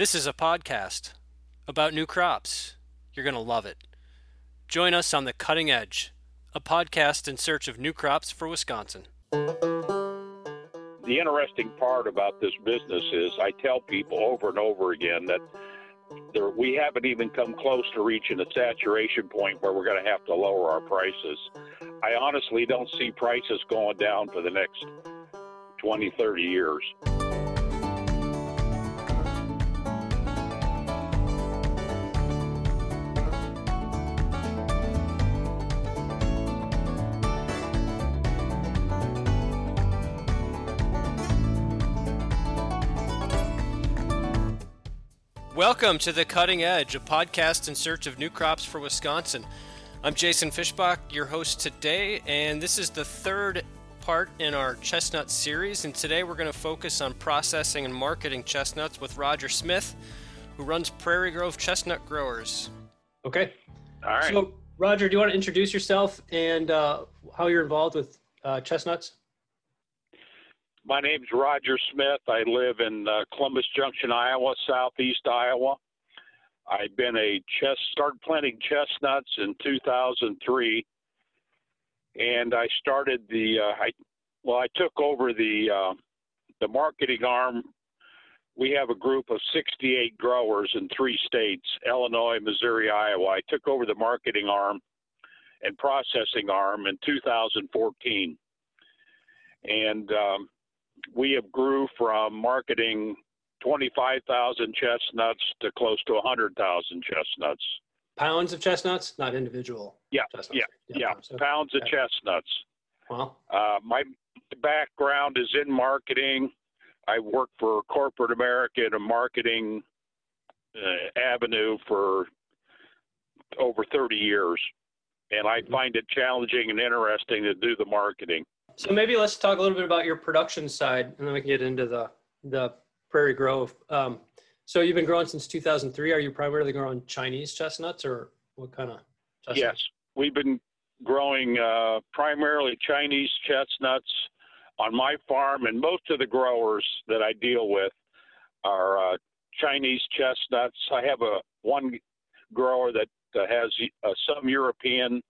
This is a podcast about new crops. You're going to love it. Join us on The Cutting Edge, a podcast in search of new crops for Wisconsin. The interesting part about this business is I tell people over and over again that there, we haven't even come close to reaching a saturation point where we're going to have to lower our prices. I honestly don't see prices going down for the next 20, 30 years. Welcome to The Cutting Edge, a podcast in search of new crops for Wisconsin. I'm Jason Fischbach, your host today, and this is the third part in our chestnut series. And today we're going to focus on processing and marketing chestnuts with Roger Smith, who runs Prairie Grove Chestnut Growers. Okay. All right. So, Roger, do you want to introduce yourself and uh, how you're involved with uh, chestnuts? My name's Roger Smith. I live in uh, Columbus Junction, Iowa, southeast Iowa. I've been a chest started planting chestnuts in 2003, and I started the uh, I well I took over the uh, the marketing arm. We have a group of 68 growers in three states: Illinois, Missouri, Iowa. I took over the marketing arm and processing arm in 2014, and um, we have grew from marketing 25,000 chestnuts to close to 100,000 chestnuts. Pounds of chestnuts, not individual. Yeah, chestnuts. yeah, yeah. pounds. Pounds of Okay. chestnuts. Well, Uh, my background is in marketing. I worked for corporate America in a marketing uh, avenue for over 30 years, and I find it challenging and interesting to do the marketing. So maybe let's talk a little bit about your production side, and then we can get into the the Prairie Grove. Um, so you've been growing since 2003. Are you primarily growing Chinese chestnuts, or what kind of? Chestnuts? Yes, we've been growing uh, primarily Chinese chestnuts on my farm, and most of the growers that I deal with are uh, Chinese chestnuts. I have a one grower that uh, has uh, some European,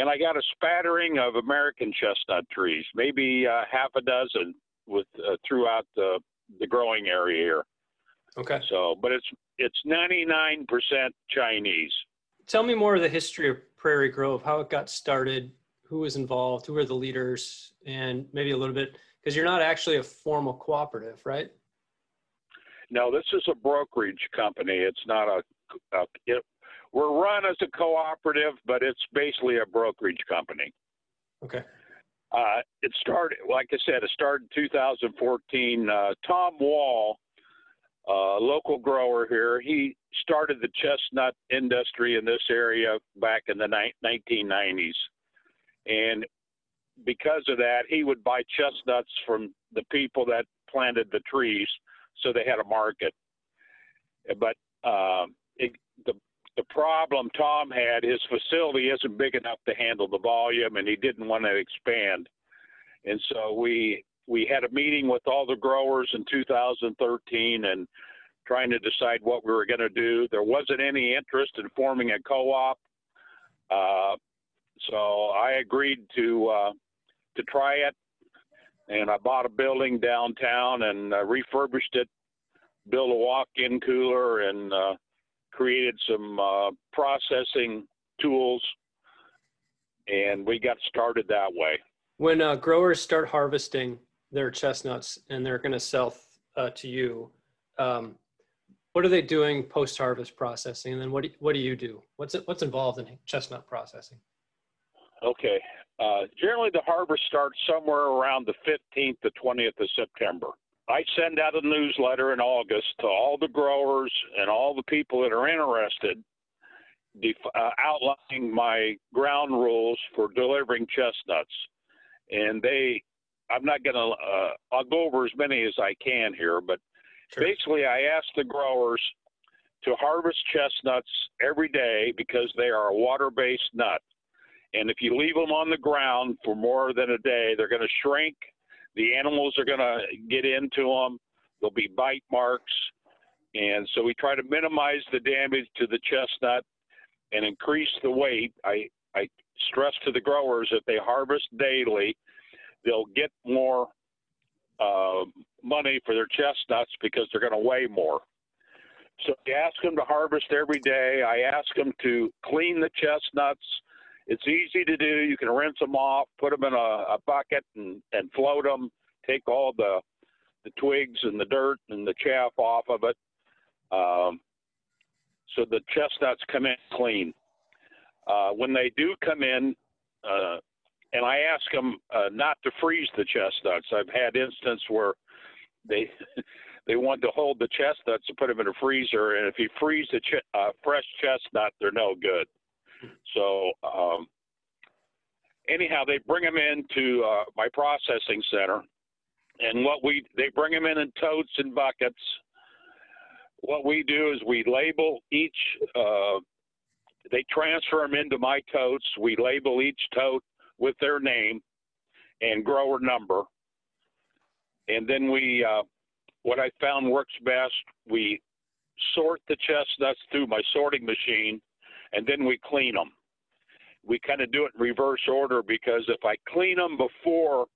and I got a spattering of American chestnut trees, maybe uh, half a dozen with uh, throughout the the growing area here. Okay. So, but it's it's 99% Chinese. Tell me more of the history of Prairie Grove, how it got started, who was involved, who were the leaders, and maybe a little bit because you're not actually a formal cooperative, right? No, this is a brokerage company. It's not a. a we're run as a cooperative, but it's basically a brokerage company. Okay. Uh, it started, like I said, it started in 2014. Uh, Tom Wahl, a local grower here, he started the chestnut industry in this area back in the ni- 1990s. And because of that, he would buy chestnuts from the people that planted the trees so they had a market. But um, it, the the problem Tom had, his facility isn't big enough to handle the volume, and he didn't want to expand. And so we we had a meeting with all the growers in 2013 and trying to decide what we were going to do. There wasn't any interest in forming a co-op, uh, so I agreed to uh, to try it. And I bought a building downtown and uh, refurbished it, built a walk-in cooler, and uh, created some uh, processing tools, and we got started that way. When uh, growers start harvesting their chestnuts and they're going to sell uh, to you, um, what are they doing post-harvest processing? And then what do, what do you do? What's it, what's involved in chestnut processing? Okay. Uh, generally, the harvest starts somewhere around the 15th to 20th of September. I send out a newsletter in August to all the growers and all the people that are interested, def- uh, outlining my ground rules for delivering chestnuts. And they, I'm not going to, uh, I'll go over as many as I can here, but Sure. basically, I ask the growers to harvest chestnuts every day because they are a water based nut. And if you leave them on the ground for more than a day, they're going to shrink. The animals are going to get into them. There'll be bite marks. and so we try to minimize the damage to the chestnut and increase the weight. I I stress to the growers that they harvest daily, they'll get more uh, money for their chestnuts because they're going to weigh more. So I ask them to harvest every day. I ask them to clean the chestnuts. It's easy to do. You can rinse them off, put them in a, a bucket, and, and float them. Take all the the twigs and the dirt and the chaff off of it. Um, so the chestnuts come in clean. Uh, when they do come in, uh, and I ask them uh, not to freeze the chestnuts. I've had instances where they they want to hold the chestnuts and put them in a freezer, and if you freeze a ch- uh, fresh chestnut, they're no good. So um, anyhow, they bring them into uh, my processing center, and what we they bring them in in totes and buckets. What we do is we label each. Uh, they transfer them into my totes. We label each tote with their name and grower number, and then we. Uh, what I found works best. We sort the chestnuts through my sorting machine, and then we clean them. We kind of do it in reverse order because if I clean them before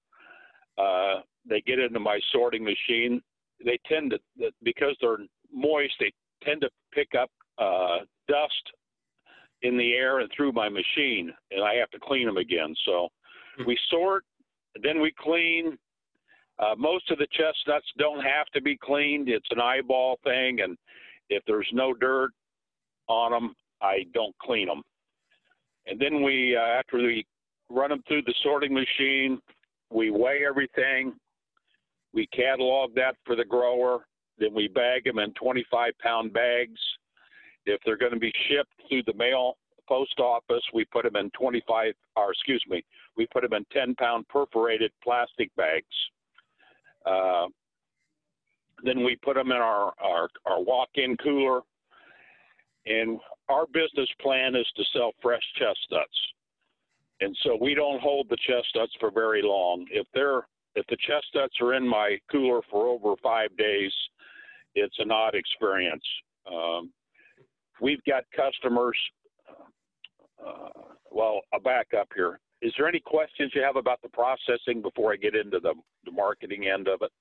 uh, they get into my sorting machine, they tend to because they're moist. They tend to pick up uh, dust in the air and through my machine, and I have to clean them again. So mm-hmm. we sort, then we clean. Uh, most of the chestnuts don't have to be cleaned. It's an eyeball thing, and if there's no dirt on them, I don't clean them. And then we, uh, after we run them through the sorting machine, we weigh everything. We catalog that for the grower. Then we bag them in 25 pound bags. If they're going to be shipped through the mail post office, we put them in 25, or excuse me, we put them in 10 pound perforated plastic bags. Uh, then we put them in our, our, our walk in cooler. And our business plan is to sell fresh chestnuts. And so we don't hold the chestnuts for very long. If they're if the chestnuts are in my cooler for over five days, it's an odd experience. Um, we've got customers. Uh, well, I'll back up here. Is there any questions you have about the processing before I get into the, the marketing end of it?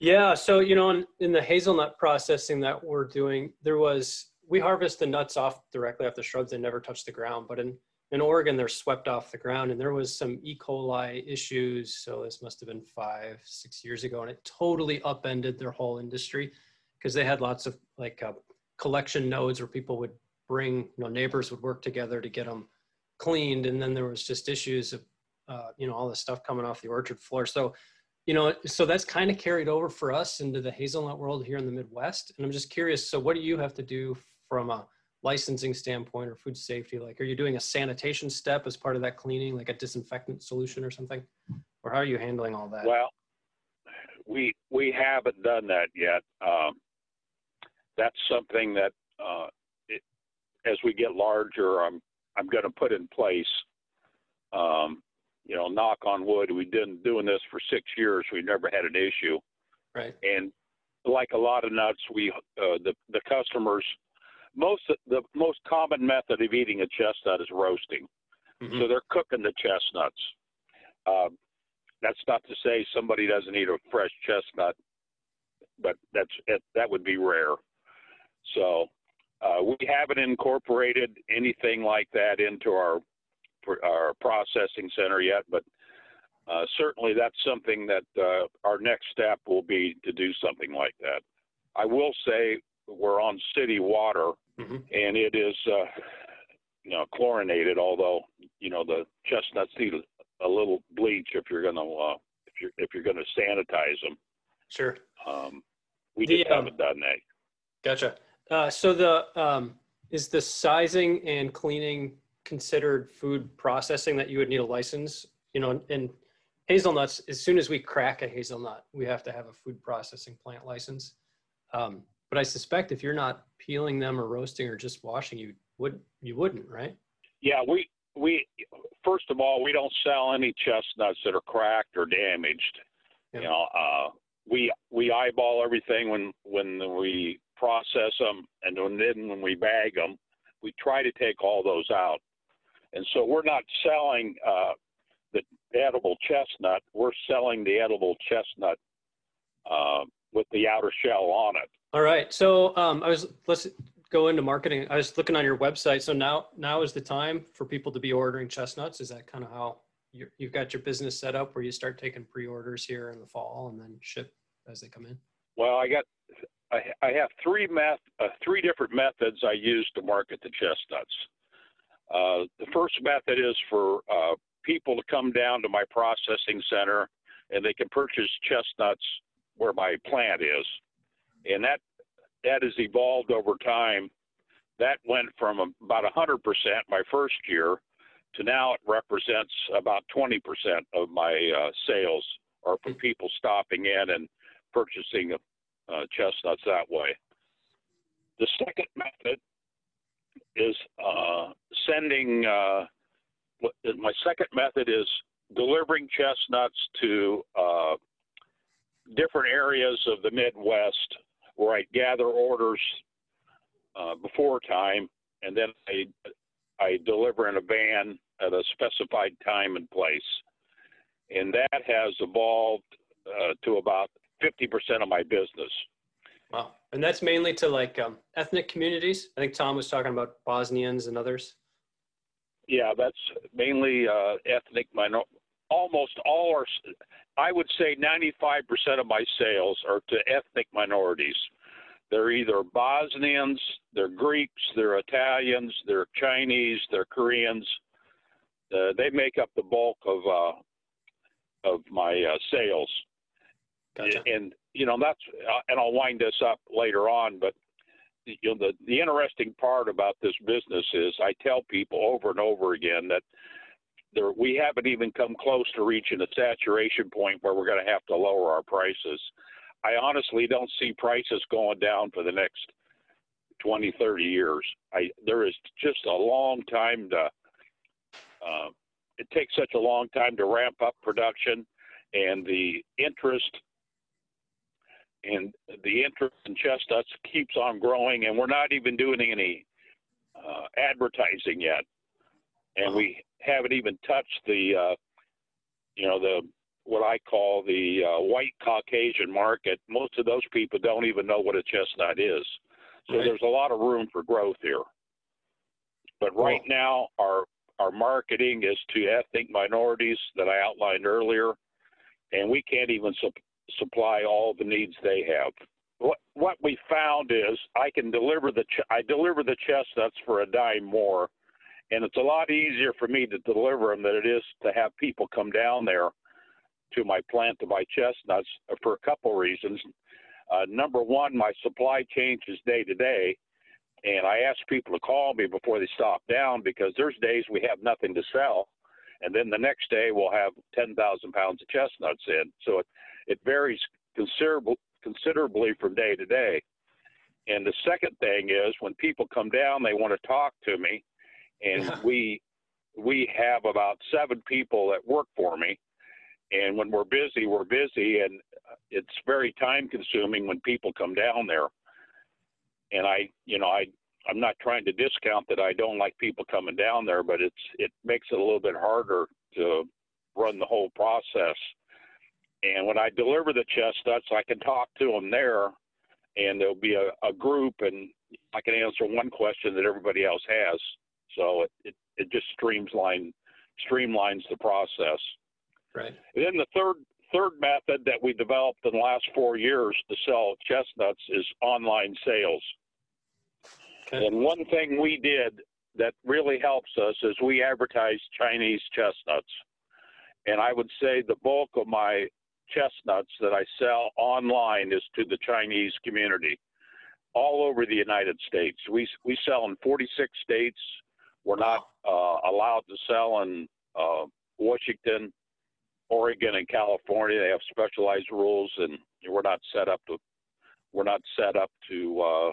Yeah, so you know, in, in, the hazelnut processing that we're doing, there was we harvest the nuts off directly off the shrubs; they never touch the ground. But in in Oregon, they're swept off the ground, and there was some E. coli issues. So this must have been five, six years ago, and it totally upended their whole industry because they had lots of like uh, collection nodes where people would bring, you know, neighbors would work together to get them cleaned, and then there was just issues of, uh, you know, all the stuff coming off the orchard floor. So you know, so that's kind of carried over for us into the hazelnut world here in the Midwest. And I'm just curious, so what do you have to do from a licensing standpoint or food safety? Like, are you doing a sanitation step as part of that cleaning, like a disinfectant solution or something? Or how are you handling all that? Well, we we haven't done that yet. Um, that's something that uh, it, as we get larger, I'm I'm going to put in place. Um, you know, knock on wood, we've been doing this for six years. We never had an issue. Right. And like a lot of nuts, we uh, the the customers most the most common method of eating a chestnut is roasting. Mm-hmm. So they're cooking the chestnuts. Uh, that's not to say somebody doesn't eat a fresh chestnut, but that's it, that would be rare. So uh, we haven't incorporated anything like that into our our processing center yet, but uh, certainly that's something that uh, our next step will be to do something like that. I will say we're on city water, mm-hmm. and it is uh, you know chlorinated. Although you know the chestnuts need a little bleach if you're going to uh, if you're if you're going to sanitize them. Sure. Um, we the, just haven't um, done that. Gotcha. Uh, so the um, is the sizing and cleaning considered food processing that you would need a license? You know, and hazelnuts, as soon as we crack a hazelnut, we have to have a food processing plant license. Um, but I suspect if you're not peeling them or roasting or just washing, you would you wouldn't, right? Yeah, we we first of all we don't sell any chestnuts that are cracked or damaged. You know, uh, we we eyeball everything when when we process them, and then when we bag them, we try to take all those out. And so we're not selling uh, the edible chestnut. We're selling the edible chestnut uh, with the outer shell on it. All right. So um, I was let's go into marketing. I was looking on your website. So now now is the time for people to be ordering chestnuts. Is that kind of how you have got your business set up, where you start taking pre-orders here in the fall and then ship as they come in? Well, I got I, I have three meth uh, three different methods I use to market the chestnuts. Uh, the first method is for uh, people to come down to my processing center and they can purchase chestnuts where my plant is. And that that has evolved over time. That went from about 100% my first year to now it represents about 20% of my uh, sales are from people stopping in and purchasing uh, chestnuts that way. The second method is uh, sending. Uh, my second method is delivering chestnuts to uh, different areas of the Midwest where I gather orders uh, before time, and then I I deliver in a van at a specified time and place, and that has evolved uh, to about 50% of my business. Wow. And that's mainly to like um, ethnic communities. I think Tom was talking about Bosnians and others. Yeah, that's mainly uh, ethnic minor. Almost all are. I would say 95% of my sales are to ethnic minorities. They're either Bosnians, they're Greeks, they're Italians, they're Chinese, they're Koreans. Uh, they make up the bulk of uh, of my uh, sales. Gotcha. And you know that's uh, and I'll wind this up later on, but you know the the interesting part about this business is I tell people over and over again that there we haven't even come close to reaching a saturation point where we're going to have to lower our prices. I honestly don't see prices going down for the next 20, 30 years. I there is just a long time to. Uh, it takes such a long time to ramp up production, and the interest and the interest in chestnuts keeps on growing, and we're not even doing any uh, advertising yet, and we haven't even touched the, uh, you know, the what I call the uh, white Caucasian market. Most of those people don't even know what a chestnut is, so right. there's a lot of room for growth here. But right now, our our marketing is to ethnic minorities that I outlined earlier, and we can't even supply all the needs they have. What what we found is I can deliver the ch- I deliver the chestnuts for a dime more, and it's a lot easier for me to deliver them than it is to have people come down there to my plant to buy chestnuts for a couple reasons. Uh, number one, my supply changes day to day, and I ask people to call me before they stop down because there's days we have nothing to sell, and then the next day we'll have 10,000 pounds of chestnuts in. So it, it varies considerable, considerably from day to day. And the second thing is when people come down, they want to talk to me, and yeah. we we have about seven people that work for me. And when we're busy, we're busy, and uh, it's very time consuming when people come down there. And I, you know, I I'm not trying to discount that I don't like people coming down there, but it's it makes it a little bit harder to run the whole process. And when I deliver the chestnuts, I can talk to them there, and there'll be a, a group, and I can answer one question that everybody else has. So it, it, it just streamlines streamlines the process. Right. And then the third third method that we developed in the last four years to sell chestnuts is online sales. Okay. And one thing we did that really helps us is we advertise Chinese chestnuts. And I would say the bulk of my chestnuts that I sell online is to the Chinese community all over the United States. We we sell in 46 states. We're not uh, allowed to sell in uh, Washington, Oregon, and California. They have specialized rules, and we're not set up to we're not set up to uh,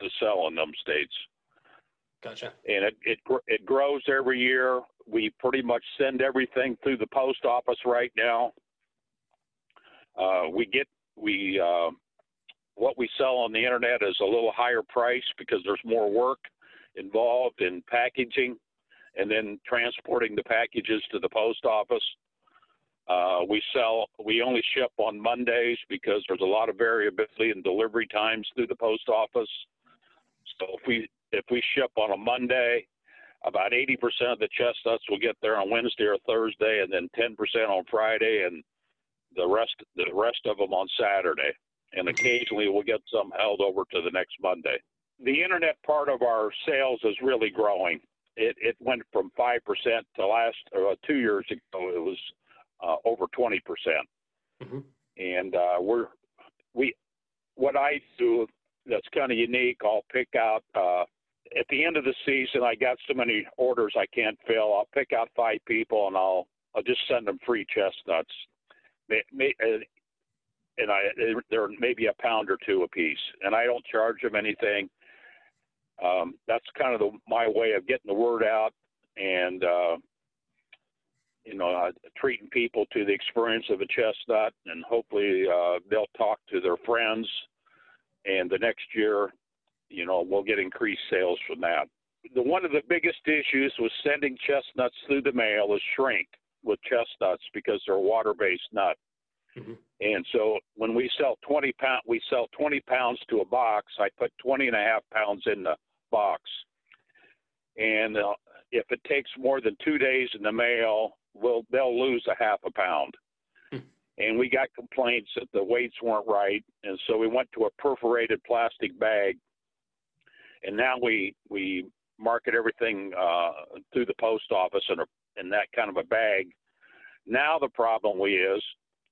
to sell in them states. Gotcha. And it, it it grows every year. We pretty much send everything through the post office right now. Uh, we get we uh, what we sell on the internet is a little higher price because there's more work involved in packaging and then transporting the packages to the post office. Uh, we sell, we only ship on Mondays because there's a lot of variability in delivery times through the post office. So if we if we ship on a Monday, about 80% of the chestnuts will get there on Wednesday or Thursday, and then 10% on Friday, and the rest the rest of them on Saturday. And occasionally we'll get some held over to the next Monday. The internet part of our sales is really growing. It it went from five percent to last uh, two years ago. It was uh, over 20 percent, mm-hmm. and uh, we're we what I do that's kind of unique. I'll pick out uh, at the end of the season. I got so many orders I can't fill. I'll pick out five people and I'll I'll just send them free chestnuts. May, may, and I they're maybe a pound or two a piece, and I don't charge them anything. Um, that's kind of the, my way of getting the word out and uh, you know, uh, treating people to the experience of a chestnut, and hopefully uh, they'll talk to their friends, and the next year, you know, we'll get increased sales from that. The one of the biggest issues with sending chestnuts through the mail is shrink with chestnuts because they're a water-based nut. Mm-hmm. And so when we sell 20 pound, we sell 20 pounds to a box. I put 20 and a half pounds in the box. And uh, if it takes more than two days in the mail, will they'll lose a half a pound. Hmm. And we got complaints that the weights weren't right, and so we went to a perforated plastic bag. And now we we market everything uh, through the post office in a in that kind of a bag. Now the problem we is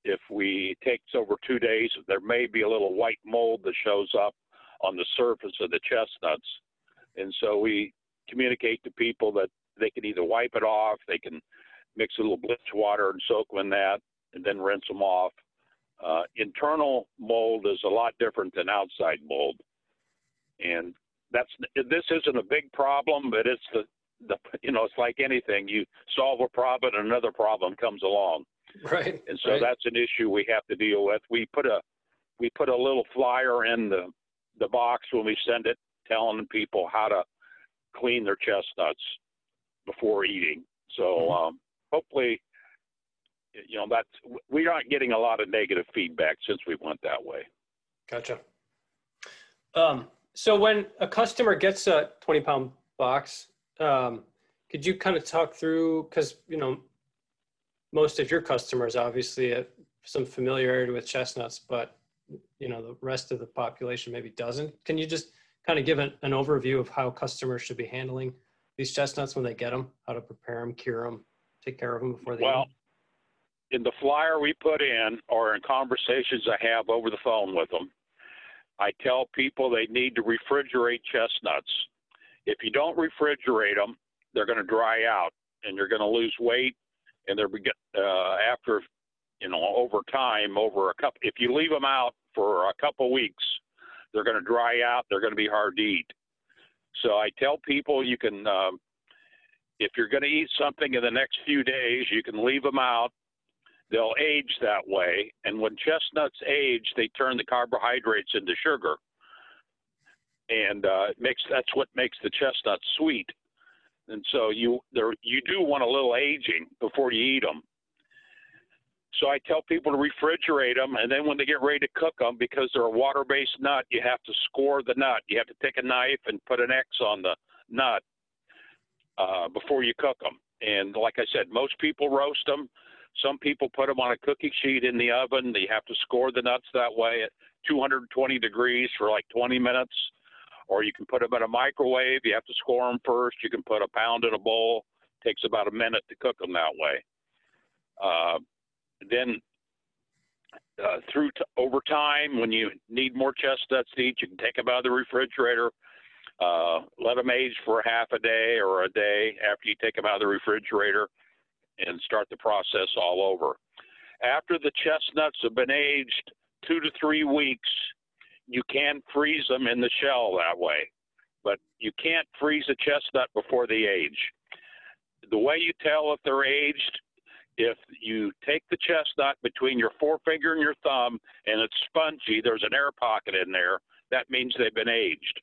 if we takes over two days, there may be a little white mold that shows up on the surface of the chestnuts, and so we communicate to people that they can either wipe it off, they can mix a little bleach water and soak them in that, and then rinse them off. Uh, internal mold is a lot different than outside mold, and that's this isn't a big problem, but it's the the you know it's like anything you solve a problem and another problem comes along right and so right. that's an issue we have to deal with we put a we put a little flyer in the the box when we send it telling people how to clean their chestnuts before eating so mm-hmm. um, hopefully, you know, that's we aren't getting a lot of negative feedback since we went that way. Gotcha. Um, so when a customer gets a 20 pound box, um, could you kind of talk through, because, you know, most of your customers obviously have some familiarity with chestnuts, but, you know, the rest of the population maybe doesn't. Can you just kind of give an, an overview of how customers should be handling these chestnuts when they get them, how to prepare them, cure them, take care of them before they well in the flyer we put in or in conversations i have over the phone with them i tell people they need to refrigerate chestnuts. If you don't refrigerate them they're going to dry out and you're going to lose weight and they're uh, after you know over time over a couple if you leave them out for a couple weeks they're going to dry out they're going to be hard to eat so i tell people you can um, if you're going to eat something in the next few days, you can leave them out. They'll age that way. And when chestnuts age, they turn the carbohydrates into sugar. And uh, it makes that's what makes the chestnut sweet. And so you there you do want a little aging before you eat them. So I tell people to refrigerate them, and then when they get ready to cook them, because they're a water-based nut, you have to score the nut. You have to take a knife and put an X on the nut uh, before you cook them. And like I said, most people roast them. Some people put them on a cookie sheet in the oven. They have to score the nuts that way at 220 degrees for like 20 minutes. Or you can put them in a microwave. You have to score them first. You can put a pound in a bowl. It takes about a minute to cook them that way. Uh, then uh, through over time, when you need more chestnuts to eat, you can take them out of the refrigerator, uh, let them age for half a day or a day after you take them out of the refrigerator and start the process all over. After the chestnuts have been aged two to three weeks, you can freeze them in the shell that way, but you can't freeze a chestnut before they age. The way you tell if they're aged if you take the chestnut between your forefinger and your thumb and it's spongy, there's an air pocket in there, that means they've been aged.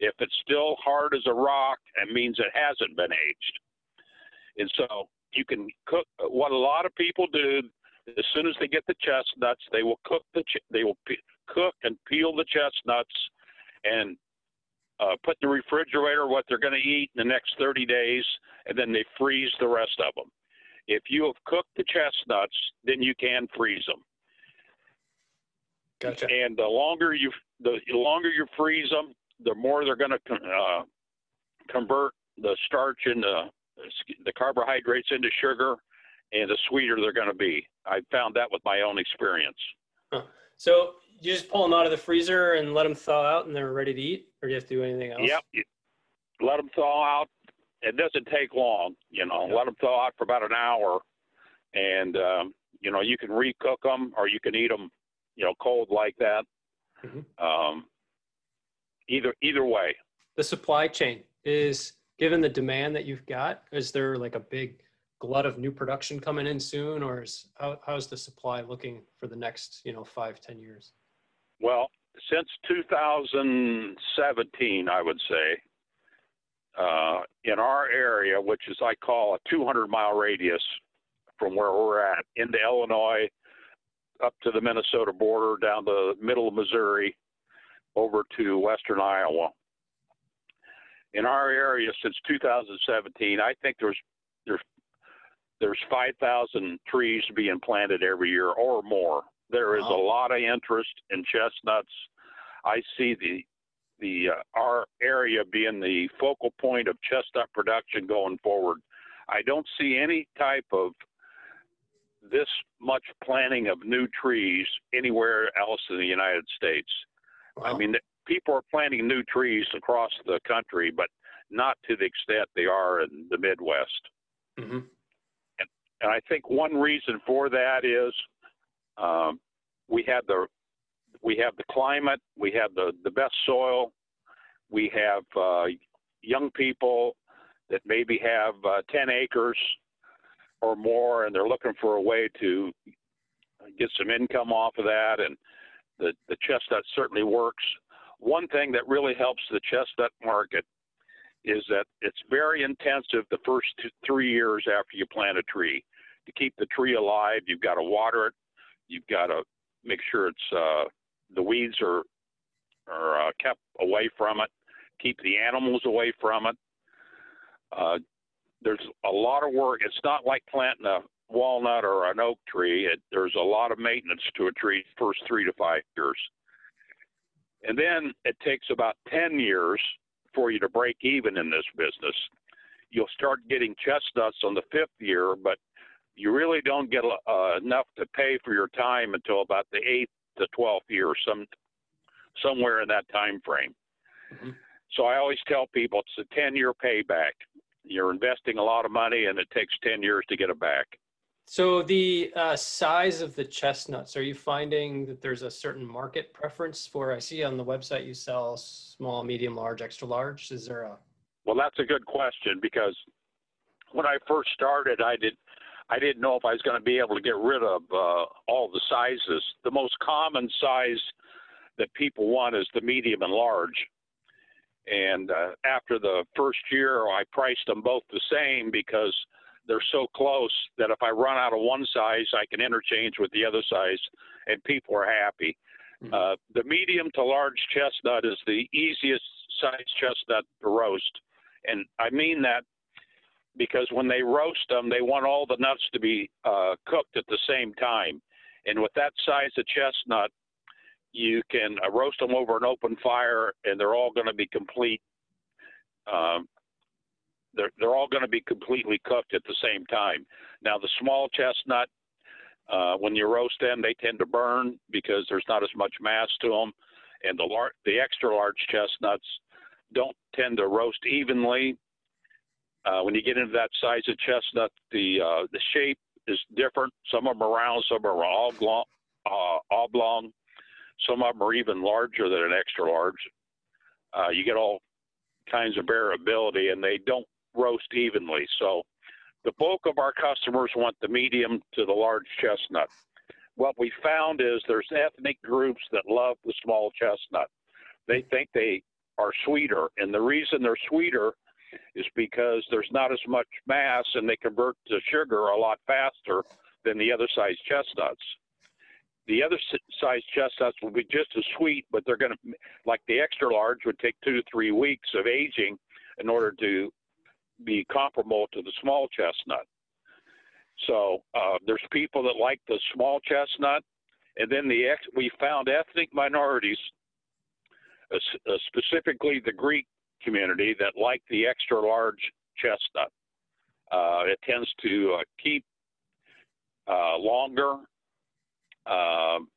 If it's still hard as a rock, it means it hasn't been aged. And so you can cook. What a lot of people do, as soon as they get the chestnuts, they will cook the they will cook and peel the chestnuts and uh, put in the refrigerator what they're going to eat in the next 30 days, and then they freeze the rest of them. If you have cooked the chestnuts, then you can freeze them. Gotcha. And the longer you the longer you freeze them, the more they're going to uh, convert the starch into the carbohydrates into sugar, and the sweeter they're going to be. I found that with my own experience. Huh. So you just pull them out of the freezer and let them thaw out, and they're ready to eat, or do you have to do anything else? Yep. Let them thaw out. It doesn't take long, you know. Let them thaw out for about an hour, and um, you know you can recook them or you can eat them, you know, cold like that. Mm-hmm. Um, either either way. The supply chain is given the demand that you've got. Is there like a big glut of new production coming in soon, or is how, how's the supply looking for the next you know five ten years? Well, since 2017, I would say, uh, in our area, which is I call a 200 mile radius from where we're at into Illinois, up to the Minnesota border, down the middle of Missouri, over to western Iowa. In our area since 2017, I think there's there's there's 5,000 trees being planted every year or more. There is wow. a lot of interest in chestnuts. I see the the uh, our area being the focal point of chestnut production going forward. I don't see any type of this much planting of new trees anywhere else in the United States. Wow. I mean, people are planting new trees across the country, but not to the extent they are in the Midwest. Mm-hmm. And, and I think one reason for that is um, we had the we have the climate, we have the the best soil, we have uh, young people that maybe have uh, 10 acres or more, and they're looking for a way to get some income off of that, and the the chestnut certainly works. One thing that really helps the chestnut market is that it's very intensive the first two, three years after you plant a tree. To keep the tree alive, you've got to water it, you've got to make sure it's uh, the weeds are are uh, kept away from it, keep the animals away from it. Uh, there's a lot of work. It's not like planting a walnut or an oak tree. It, there's a lot of maintenance to a tree first three to five years. And then it takes about 10 years for you to break even in this business. You'll start getting chestnuts on the fifth year, but you really don't get uh, enough to pay for your time until about the eighth to twelfth year, some somewhere in that time frame. Mm-hmm. So I always tell people it's a ten year payback. You're investing a lot of money, and it takes ten years to get it back. So the uh, size of the chestnuts, are you finding that there's a certain market preference for? I see on the website you sell small, medium, large, extra large. Is there a? Well, that's a good question because when I first started, I did I didn't know if I was going to be able to get rid of uh, all the sizes. The most common size that people want is the medium and large. And uh, after the first year, I priced them both the same because they're so close that if I run out of one size, I can interchange with the other size, and people are happy. Mm-hmm. Uh, the medium to large chestnut is the easiest size chestnut to roast, and I mean that because when they roast them, they want all the nuts to be uh, cooked at the same time. And with that size of chestnut, you can uh, roast them over an open fire, and they're all going to be complete. Um, they're they're all going to be completely cooked at the same time. Now, the small chestnut, uh, when you roast them, they tend to burn because there's not as much mass to them, and the lar- the extra large chestnuts don't tend to roast evenly uh, when you get into that size of chestnut, the uh, the shape is different. Some of them are round, some are oblong, uh, oblong. Some of them are even larger than an extra large. Uh, you get all kinds of variability, and they don't roast evenly. So the bulk of our customers want the medium to the large chestnut. What we found is there's ethnic groups that love the small chestnut. They think they are sweeter, and the reason they're sweeter is because there's not as much mass and they convert to sugar a lot faster than the other size chestnuts. The other size chestnuts will be just as sweet, but they're going to, like the extra large, would take two to three weeks of aging in order to be comparable to the small chestnut. So uh, there's people that like the small chestnut, and then the ex- we found ethnic minorities, uh, uh, specifically the Greek community, that like the extra large chestnut. Uh, it tends to uh, keep uh, longer. Um,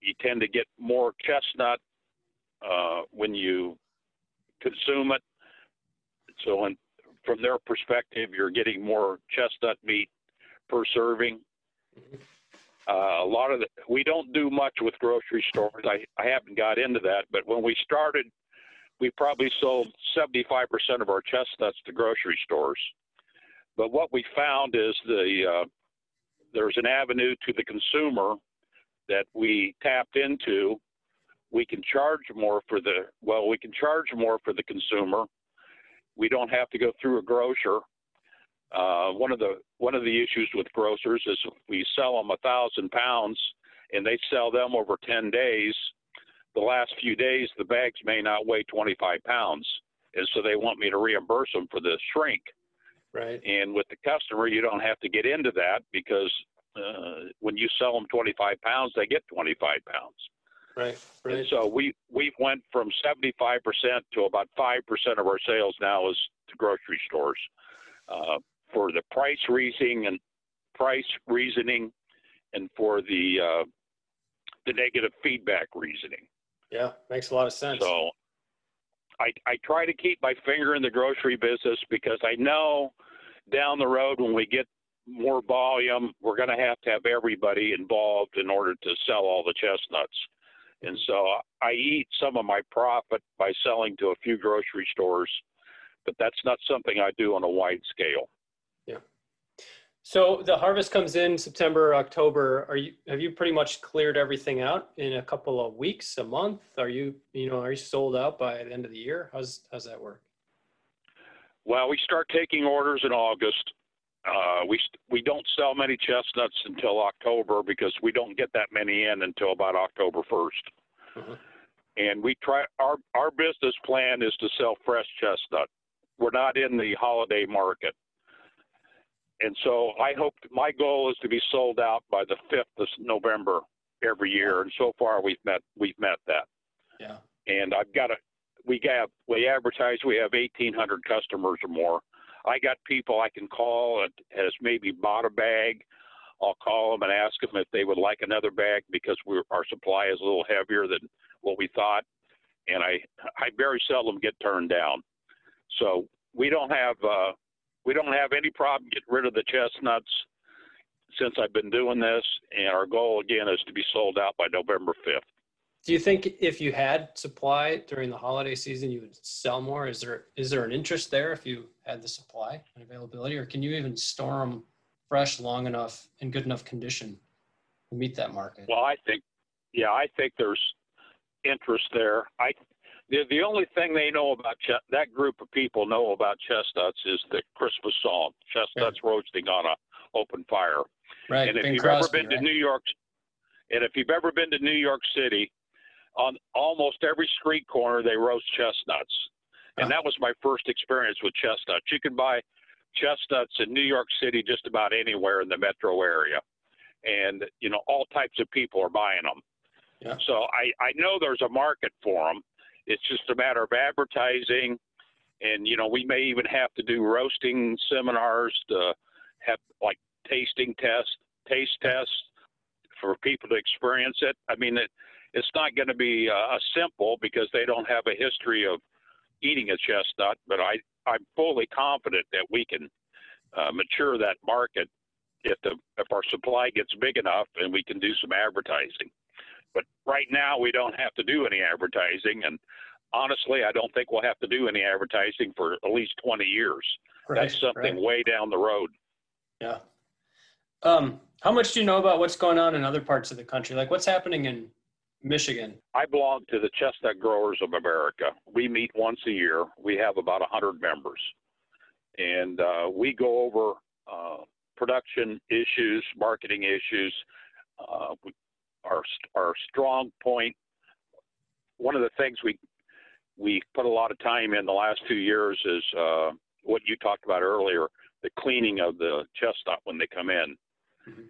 you tend to get more chestnut when you consume it. So, in, from their perspective, you're getting more chestnut meat per serving. Mm-hmm. Uh, a lot of the, we don't do much with grocery stores. I, I haven't got into that, but when we started, we probably sold 75% of our chestnuts to grocery stores. But what we found is the uh, there's an avenue to the consumer that we tapped into. We can charge more for the well, we can charge more for the consumer we don't have to go through a grocer. Uh, one of the one of the issues with grocers is we sell them a thousand pounds and they sell them over 10 days. The last few days, the bags may not weigh 25 pounds, and so they want me to reimburse them for the shrink. Right. And with the customer, you don't have to get into that because uh, when you sell them 25 pounds, they get 25 pounds. Right. Right. And so we we went from 75% to about 5% of our sales now is to grocery stores uh, for the price reasoning and price reasoning, and for the uh, the negative feedback reasoning. Yeah, makes a lot of sense. So I I try to keep my finger in the grocery business because I know down the road when we get more volume, we're going to have to have everybody involved in order to sell all the chestnuts. And so I eat some of my profit by selling to a few grocery stores, but that's not something I do on a wide scale. So the harvest comes in September, October. Are you have you pretty much cleared everything out in a couple of weeks, a month? Are you you know are you sold out by the end of the year? How's how's that work? Well, we start taking orders in August. Uh, we we don't sell many chestnuts until October because we don't get that many in until about October 1st. Mm-hmm. And we try our our business plan is to sell fresh chestnut. We're not in the holiday market. And so I hope my goal is to be sold out by the 5th of November every year and so far we've met we've met that. Yeah. And I've got a we have we advertise we have 1800 customers or more I got people I can call and has maybe bought a bag. I'll call them and ask them if they would like another bag because we're, our supply is a little heavier than what we thought, and I I very seldom get turned down. So we don't have uh, we don't have any problem getting rid of the chestnuts since I've been doing this, and our goal again is to be sold out by November fifth. Do you think if you had supply during the holiday season, you would sell more? Is there is there an interest there if you had the supply and availability, or can you even store them fresh long enough in good enough condition to meet that market? Well, I think, yeah, I think there's interest there. I the, the only thing they know about ch- that group of people know about chestnuts is the Christmas song, chestnuts roasting on a open fire. Right. And if Bing you've Crosby, ever been right? to New York, and if you've ever been to New York City, on almost every street corner they roast chestnuts. And oh. that was my first experience with chestnuts. You can buy chestnuts in New York City just about anywhere in the metro area. And, you know, all types of people are buying them. Yeah. So I, I know there's a market for them. It's just a matter of advertising. And, you know, we may even have to do roasting seminars to have like tasting tests, taste tests for people to experience it. I mean, it, it's not going to be uh, simple because they don't have a history of eating a chestnut, but I, I'm fully confident that we can uh, mature that market if the if our supply gets big enough and we can do some advertising. But right now we don't have to do any advertising, and honestly, I don't think we'll have to do any advertising for at least 20 years. Right, That's something right. way down the road. Yeah. Um, how much do you know about what's going on in other parts of the country? Like what's happening in Michigan? I belong to the Chestnut Growers of America. We meet once a year. We have about 100 members. And uh, we go over uh, production issues, marketing issues. Uh, our, our strong point, one of the things we, we put a lot of time in the last two years is uh, what you talked about earlier the cleaning of the chestnut when they come in. Mm-hmm.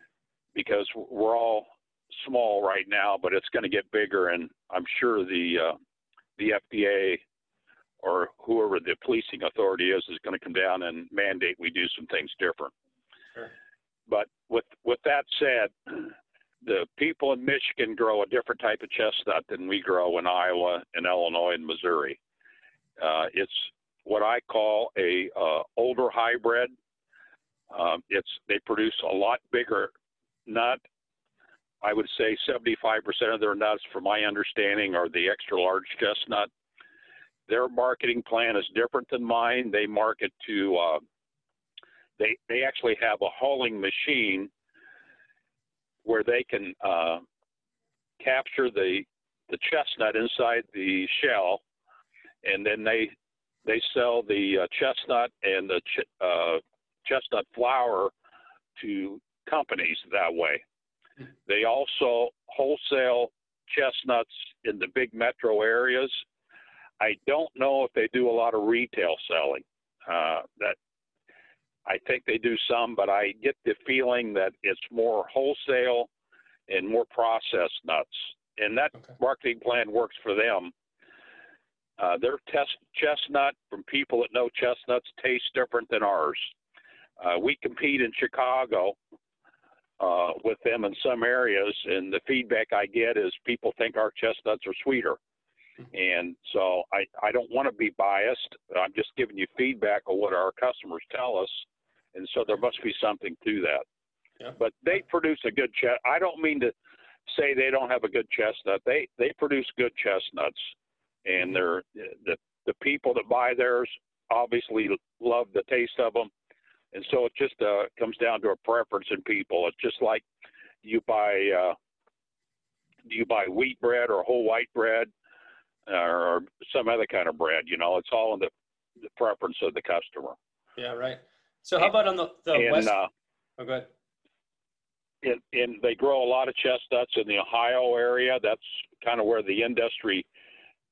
Because we're all small right now, but it's going to get bigger, and I'm sure the uh, the FDA or whoever the policing authority is is going to come down and mandate we do some things different. Sure. But with with that said, the people in Michigan grow a different type of chestnut than we grow in Iowa and Illinois and Missouri. Uh, it's what I call a uh, older hybrid. Um, it's they produce a lot bigger nut I would say 75% of their nuts, from my understanding, are the extra large chestnut. Their marketing plan is different than mine. They market to, uh, they, they actually have a hulling machine where they can uh, capture the, the chestnut inside the shell, and then they, they sell the uh, chestnut and the ch- uh, chestnut flour to companies that way. They also wholesale chestnuts in the big metro areas. I don't know if they do a lot of retail selling. Uh, that I think they do some, but I get the feeling that it's more wholesale and more processed nuts. And that okay. marketing plan works for them. Uh, their test chestnut from people that know chestnuts tastes different than ours. Uh, we compete in Chicago uh, with them in some areas, and the feedback I get is people think our chestnuts are sweeter. And so I, I don't want to be biased. I'm just giving you feedback of what our customers tell us. And so there must be something to that. Yeah. But they produce a good chest. I don't mean to say they don't have a good chestnut. They they produce good chestnuts, and they're the the people that buy theirs obviously love the taste of them, and so it just uh, comes down to a preference in people. It's just like you buy uh, do you buy wheat bread or whole white bread or some other kind of bread. You know, it's all in the, the preference of the customer. Yeah, right. So how about on the, the and, west? Uh, oh, go ahead. And, and they grow a lot of chestnuts in the Ohio area. That's kind of where the industry,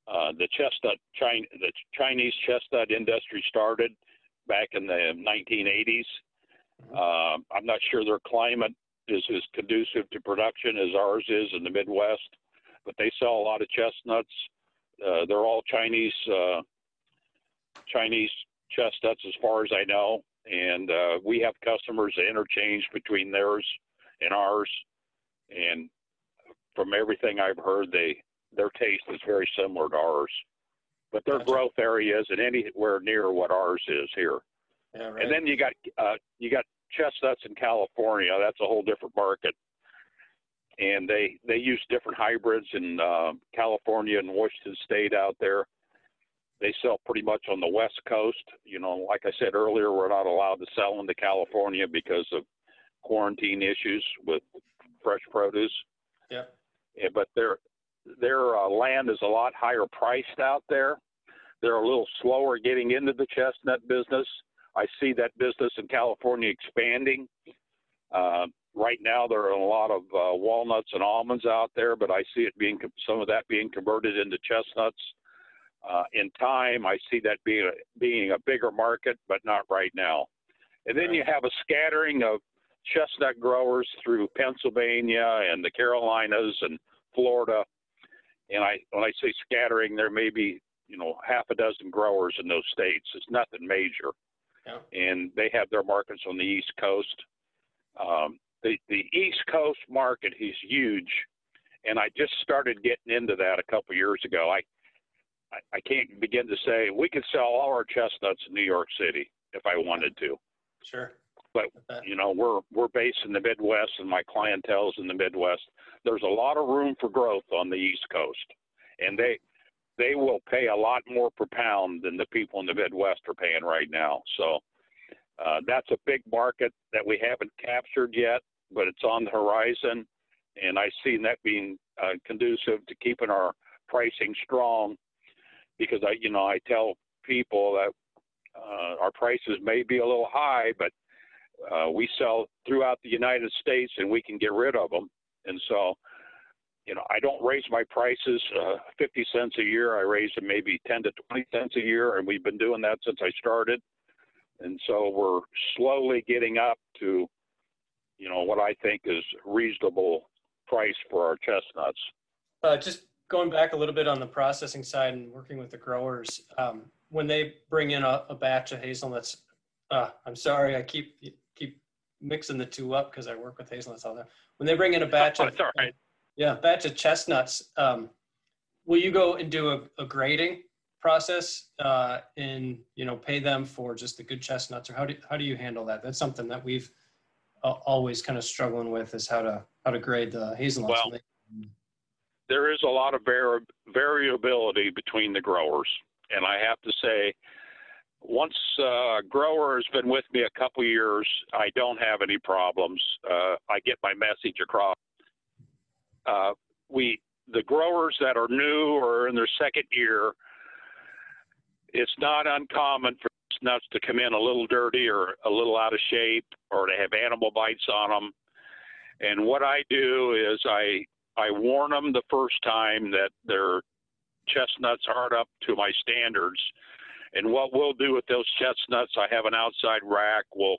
uh, the chestnut, China, the Chinese chestnut industry started back in the 1980s. Mm-hmm. Uh, I'm not sure their climate is as conducive to production as ours is in the Midwest, but they sell a lot of chestnuts. Uh, they're all Chinese uh, Chinese chestnuts, as far as I know, and uh, we have customers that interchange between theirs and ours. And from everything I've heard, they their taste is very similar to ours but their gotcha. growth area isn't anywhere near what ours is here. Yeah, right. And then you got uh, you got chestnuts in California. That's a whole different market, and they they use different hybrids in uh, California and Washington State out there. They sell pretty much on the West Coast. You know, like I said earlier, we're not allowed to sell into California because of quarantine issues with fresh produce. Yeah. yeah but they're their uh, land is a lot higher priced out there. They're a little slower getting into the chestnut business. I see that business in California expanding. Uh, right now, there are a lot of uh, walnuts and almonds out there, but I see it being some of that being converted into chestnuts. Uh, in time, I see that being a, being a bigger market, but not right now. And then you have a scattering of chestnut growers through Pennsylvania and the Carolinas and Florida and I when I say scattering, there may be you know half a dozen growers in those states. It's nothing major, yeah. and they have their markets on the East Coast. Um, the the East Coast market is huge, and I just started getting into that a couple years ago. I, I I can't begin to say we could sell all our chestnuts in New York City if I wanted to. Sure. But you know, we're we're based in the Midwest, and my clientele's in the Midwest. There's a lot of room for growth on the East Coast, and they they will pay a lot more per pound than the people in the Midwest are paying right now. So Uh, that's a big market that we haven't captured yet, but it's on the horizon, and I see that being uh, conducive to keeping our pricing strong. Because I, you know, I tell people that uh, our prices may be a little high, but uh, we sell throughout the United States, and we can get rid of them. And so, you know, I don't raise my prices uh, 50 cents a year. I raise them maybe 10 to 20 cents a year, and we've been doing that since I started. And so we're slowly getting up to, you know, what I think is reasonable price for our chestnuts. Uh, just going back a little bit on the processing side and working with the growers, um, when they bring in a, a batch of hazelnuts, uh, I'm sorry, I keep keep mixing the two up because I work with hazelnuts all the time. When they bring in a batch oh, of right. yeah, batch of chestnuts, um, will you go and do a, a grading process uh, and you know pay them for just the good chestnuts, or how do how do you handle that? That's something that we've uh, always kind of struggling with is how to how to grade the hazelnuts. Well, there is a lot of vari- variability between the growers, and I have to say, once uh, a grower has been with me a couple years, I don't have any problems. Uh, I get my message across. Uh, we the growers that are new or in their second year it's not uncommon for nuts to come in a little dirty or a little out of shape or to have animal bites on them. And what I do is I I warn them the first time that their chestnuts aren't up to my standards. And what we'll do with those chestnuts, I have an outside rack. We'll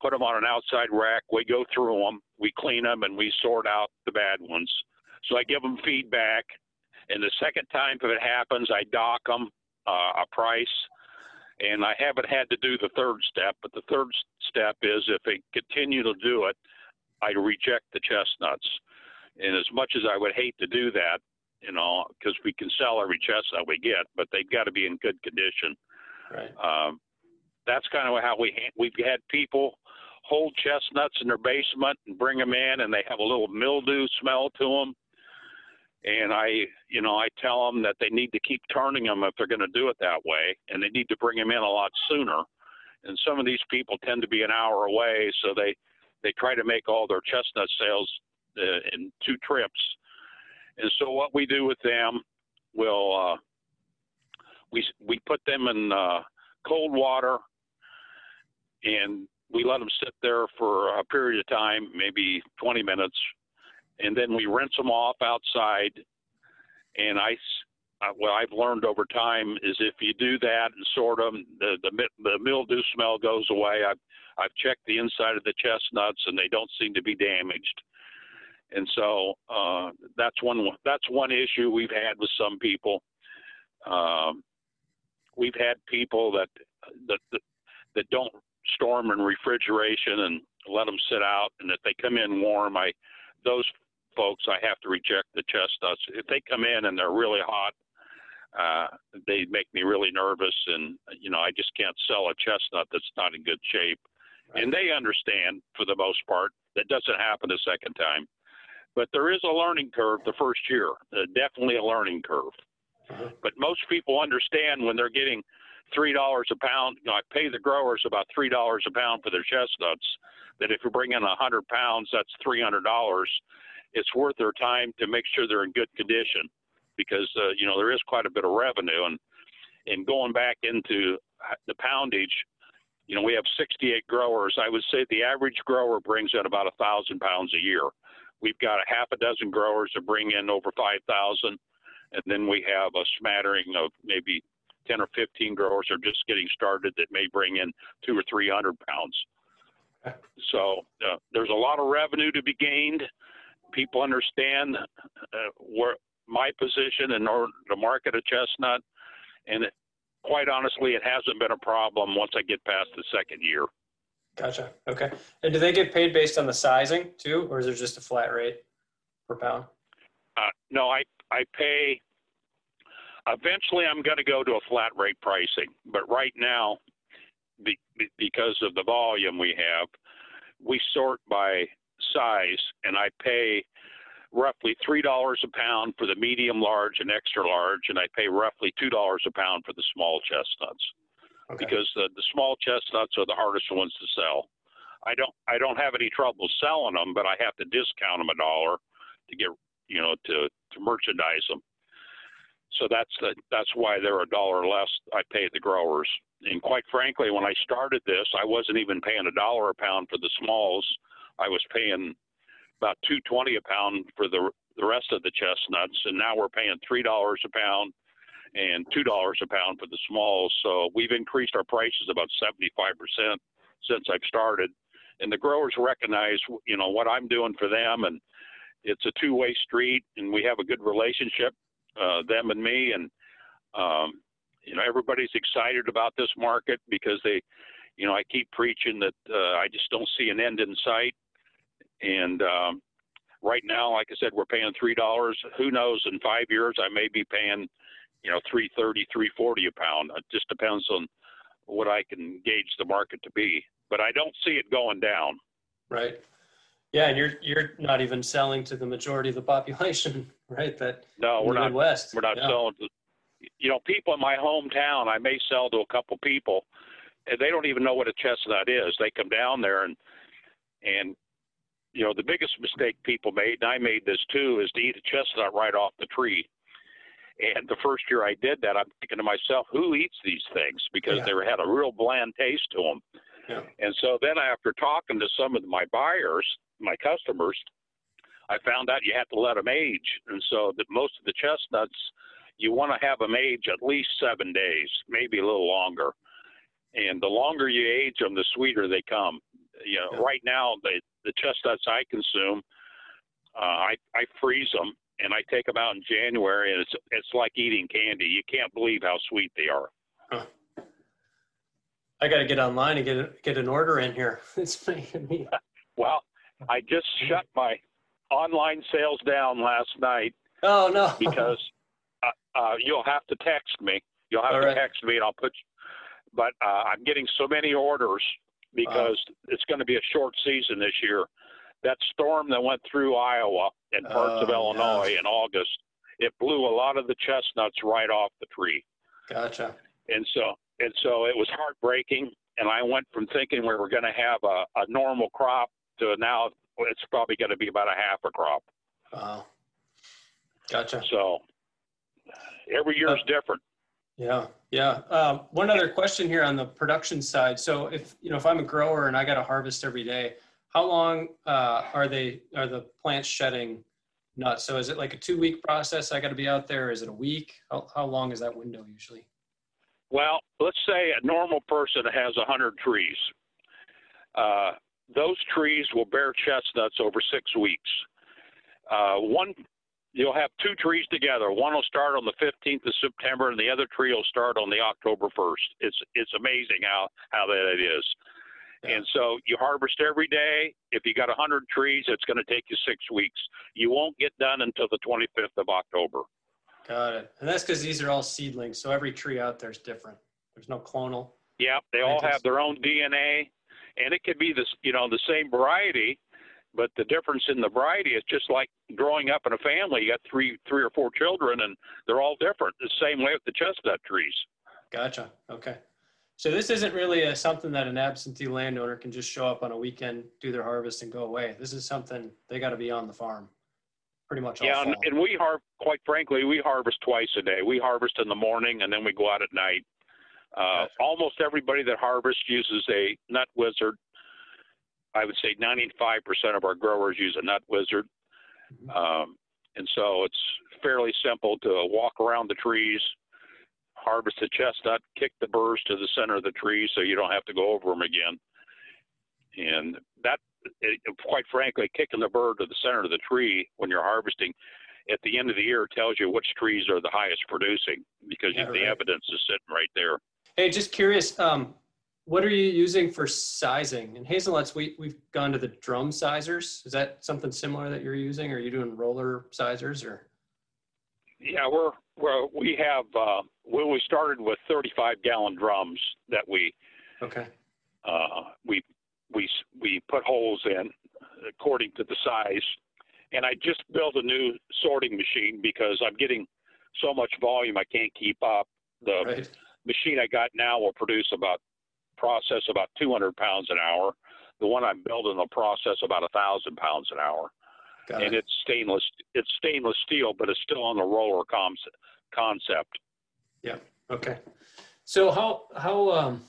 put them on an outside rack. We go through them, we clean them, and we sort out the bad ones. So I give them feedback. And the second time if it happens, I dock them uh, a price. And I haven't had to do the third step, but the third step is if they continue to do it, I reject the chestnuts. And as much as I would hate to do that, you know, because we can sell every chestnut we get, but they've got to be in good condition. Right. Um, that's kind of how we ha- we've had people hold chestnuts in their basement and bring them in, and they have a little mildew smell to them and I, you know, I tell them that they need to keep turning them if they're going to do it that way, and they need to bring them in a lot sooner. And some of these people tend to be an hour away, so they they try to make all their chestnut sales uh, in two trips. And so what we do with them, we'll uh, we we put them in uh, cold water, and we let them sit there for a period of time, maybe 20 minutes, and then we rinse them off outside. And I, what I've learned over time is if you do that and sort them, the the, the mildew smell goes away. I've I've checked the inside of the chestnuts and they don't seem to be damaged. And so uh, that's one that's one issue we've had with some people. Um, we've had people that, that that that don't store them in refrigeration and let them sit out, and if they come in warm, I those folks, I have to reject the chestnuts. If they come in and they're really hot, uh, they make me really nervous, and you know I just can't sell a chestnut that's not in good shape. Right. And they understand for the most part. That doesn't happen the second time, but there is a learning curve the first year. Uh, definitely a learning curve. Mm-hmm. But most people understand when they're getting three dollars a pound. You know, I pay the growers about three dollars a pound for their chestnuts. That if you bring in a hundred pounds, that's three hundred dollars it's worth their time to make sure they're in good condition because uh, you know there is quite a bit of revenue and and going back into the poundage you know we have 68 growers i would say the average grower brings in about a thousand pounds a year we've got a half a dozen growers that bring in over 5000 and then we have a smattering of maybe 10 or 15 growers that are just getting started that may bring in two or 300 pounds so uh, there's a lot of revenue to be gained people understand uh, where my position in order to market a chestnut, and it, quite honestly, it hasn't been a problem once I get past the second year. Gotcha. Okay. And do they get paid based on the sizing too, or is there just a flat rate per pound? Uh, no, I I pay. Eventually, I'm going to go to a flat rate pricing, but right now, be, because of the volume we have, we sort by size, and I pay roughly three dollars a pound for the medium large and extra large, and I pay roughly two dollars a pound for the small chestnuts. Okay. because the, the small chestnuts are the hardest ones to sell. I don't I don't have any trouble selling them, but I have to discount them a dollar to get you know to to merchandise them. So that's the that's why they're a dollar less I pay the growers. And quite frankly, when I started this, I wasn't even paying a dollar a pound for the smalls. I was paying about two twenty a pound for the the rest of the chestnuts, and now we're paying three dollars a pound and two dollars a pound for the smalls. So we've increased our prices about seventy five percent since I've started, and the growers recognize you know what I'm doing for them, and it's a two way street, and we have a good relationship, uh, them and me, and um, you know everybody's excited about this market because they, you know, I keep preaching that uh, I just don't see an end in sight, and um, right now, like I said, we're paying three dollars. Who knows? In five years, I may be paying, you know, three thirty, three forty a pound. It just depends on what I can gauge the market to be. But I don't see it going down. Right. Yeah, and you're you're not even selling to the majority of the population, right? That no, we're not. Midwest. We're not yeah. selling to. You know, people in my hometown, I may sell to a couple people, and they don't even know what a chestnut is. They come down there and and you know, the biggest mistake people made, and I made this too, is to eat a chestnut right off the tree. And the first year I did that, I'm thinking to myself, who eats these things? Because yeah. they had a real bland taste to them. Yeah. And so then after talking to some of my buyers, my customers, I found out you have to let them age. And so that most of the chestnuts, you want to have them age at least seven days, maybe a little longer. And the longer you age them, the sweeter they come. You know, yeah. right now the the chestnuts I consume, uh, I I freeze them and I take them out in January, and it's it's like eating candy. You can't believe how sweet they are. Huh. I got to get online and get get an order in here. It's making me. well, I just shut my online sales down last night. Oh no! because uh, uh, you'll have to text me. You'll have All to right. text me, and I'll put. You, but uh, I'm getting so many orders because it's going to be a short season this year. That storm that went through Iowa and parts of oh, Illinois yeah. in August, it blew a lot of the chestnuts right off the tree. Gotcha. And so and so it was heartbreaking. And I went from thinking we were going to have a, a normal crop to now it's probably going to be about a half a crop. Wow. Gotcha. So every year is uh, different. Yeah, yeah. Um, one other question here on the production side. So if you know if I'm a grower and I got to harvest every day, how long uh, are they are the plants shedding nuts? So is it like a two week process? I got to be out there. Is it a week? How, how long is that window usually? Well, let's say a normal person has hundred trees. Uh, those trees will bear chestnuts over six weeks. Uh, one you'll have two trees together. One will start on the 15th of September, and the other tree will start on the October 1st. It's it's amazing how how that it is. Yeah. And so you harvest every day. If you got 100 trees, it's going to take you six weeks. You won't get done until the 25th of October. Got it. And that's because these are all seedlings, so every tree out there is different. There's no clonal. Yeah, they all have their own DNA, and it could be this, you know, the same variety, but the difference in the variety is just like growing up in a family. You got three, three or four children, and they're all different. The same way with the chestnut trees. Gotcha. Okay. So this isn't really a, something that an absentee landowner can just show up on a weekend, do their harvest, and go away. This is something they got to be on the farm, pretty much. yeah, and, and, we har quite frankly, we harvest twice a day. We harvest in the morning, and then we go out at night. Uh, gotcha. Almost everybody that harvests uses a nut wizard I would say 95% of our growers use a nut wizard. Mm-hmm. Um, and so it's fairly simple to walk around the trees, harvest the chestnut, kick the burrs to the center of the tree so you don't have to go over them again. And that, it, quite frankly, kicking the burr to the center of the tree when you're harvesting at the end of the year tells you which trees are the highest producing because yeah, the right. evidence is sitting right there. Hey, just curious, um, what are you using for sizing? In hazelnuts, we, we've gone to the drum sizers. Is that something similar that you're using? Or are you doing roller sizers or? Yeah, we're, we're we have, uh, well, we started with 35 gallon drums that we, okay. Uh, we, we, we put holes in according to the size. And I just built a new sorting machine because I'm getting so much volume I can't keep up. The, right machine I got now will produce about process about 200 pounds an hour. The one I'm building will process about a thousand pounds an hour, Got and it. it's stainless. It's stainless steel, but it's still on the roller com concept. Yeah. Okay. So how how um,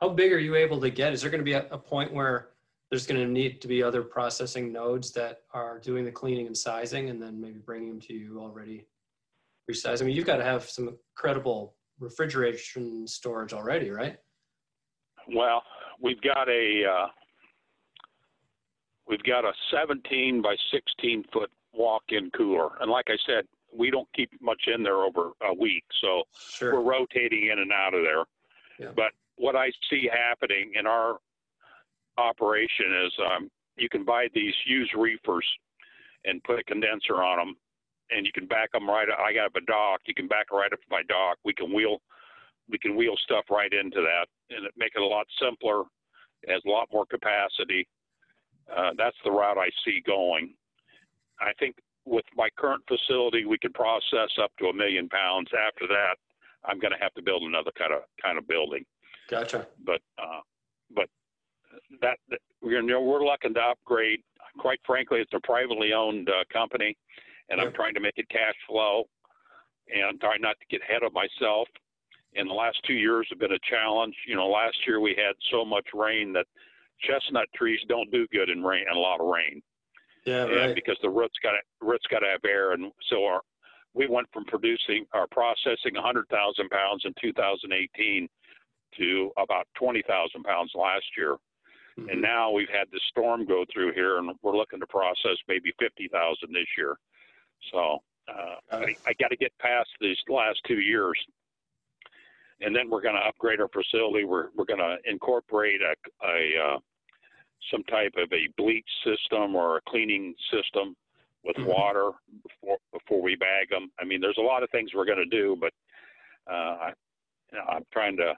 how big are you able to get? Is there going to be a, a point where there's going to need to be other processing nodes that are doing the cleaning and sizing, and then maybe bringing them to you already resized? I mean, you've got to have some incredible refrigeration storage already, right? Well, we've got a uh, we've got a 17 by 16 foot walk-in cooler, and like I said, we don't keep much in there over a week, so sure. we're rotating in and out of there. Yeah. But what I see happening in our operation is um, you can buy these used reefers and put a condenser on them, and you can back them right. up. I got a dock. You can back right up to my dock. We can wheel we can wheel stuff right into that and make it a lot simpler. It has a lot more capacity. Uh, that's the route I see going. I think with my current facility, we can process up to a million pounds. After that, I'm going to have to build another kind of kind of building. Gotcha. But uh, but that, that we're you know, we're looking to upgrade. Quite frankly, it's a privately owned uh, company, and I'm trying to make it cash flow and trying not to get ahead of myself in the last two years have been a challenge. You know, last year we had so much rain that chestnut trees don't do good in rain, and a lot of rain. Yeah, right. Because the roots got roots got to have air, and so our we went from producing or processing 100,000 pounds in 2018 to about 20,000 pounds last year. Mm-hmm. And now we've had this storm go through here, and we're looking to process maybe 50,000 this year. So uh, I, I got to get past these last two years and then we're going to upgrade our facility. We're we're going to incorporate a, a uh, some type of a bleach system or a cleaning system with mm-hmm. water before before we bag them. I mean, there's a lot of things we're going to do, but uh, I, you know, I'm trying to.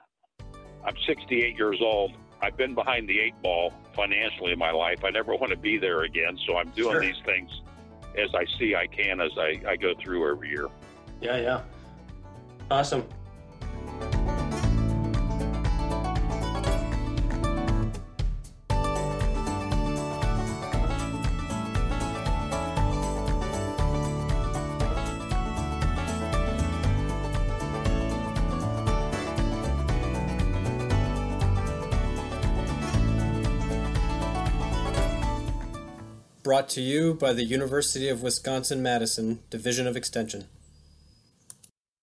I'm 68 years old. I've been behind the eight ball financially in my life. I never want to be there again, so I'm doing sure. these things as I see I can as I, I go through every year. Yeah, yeah. Awesome. Brought to you by the University of Wisconsin Madison Division of Extension.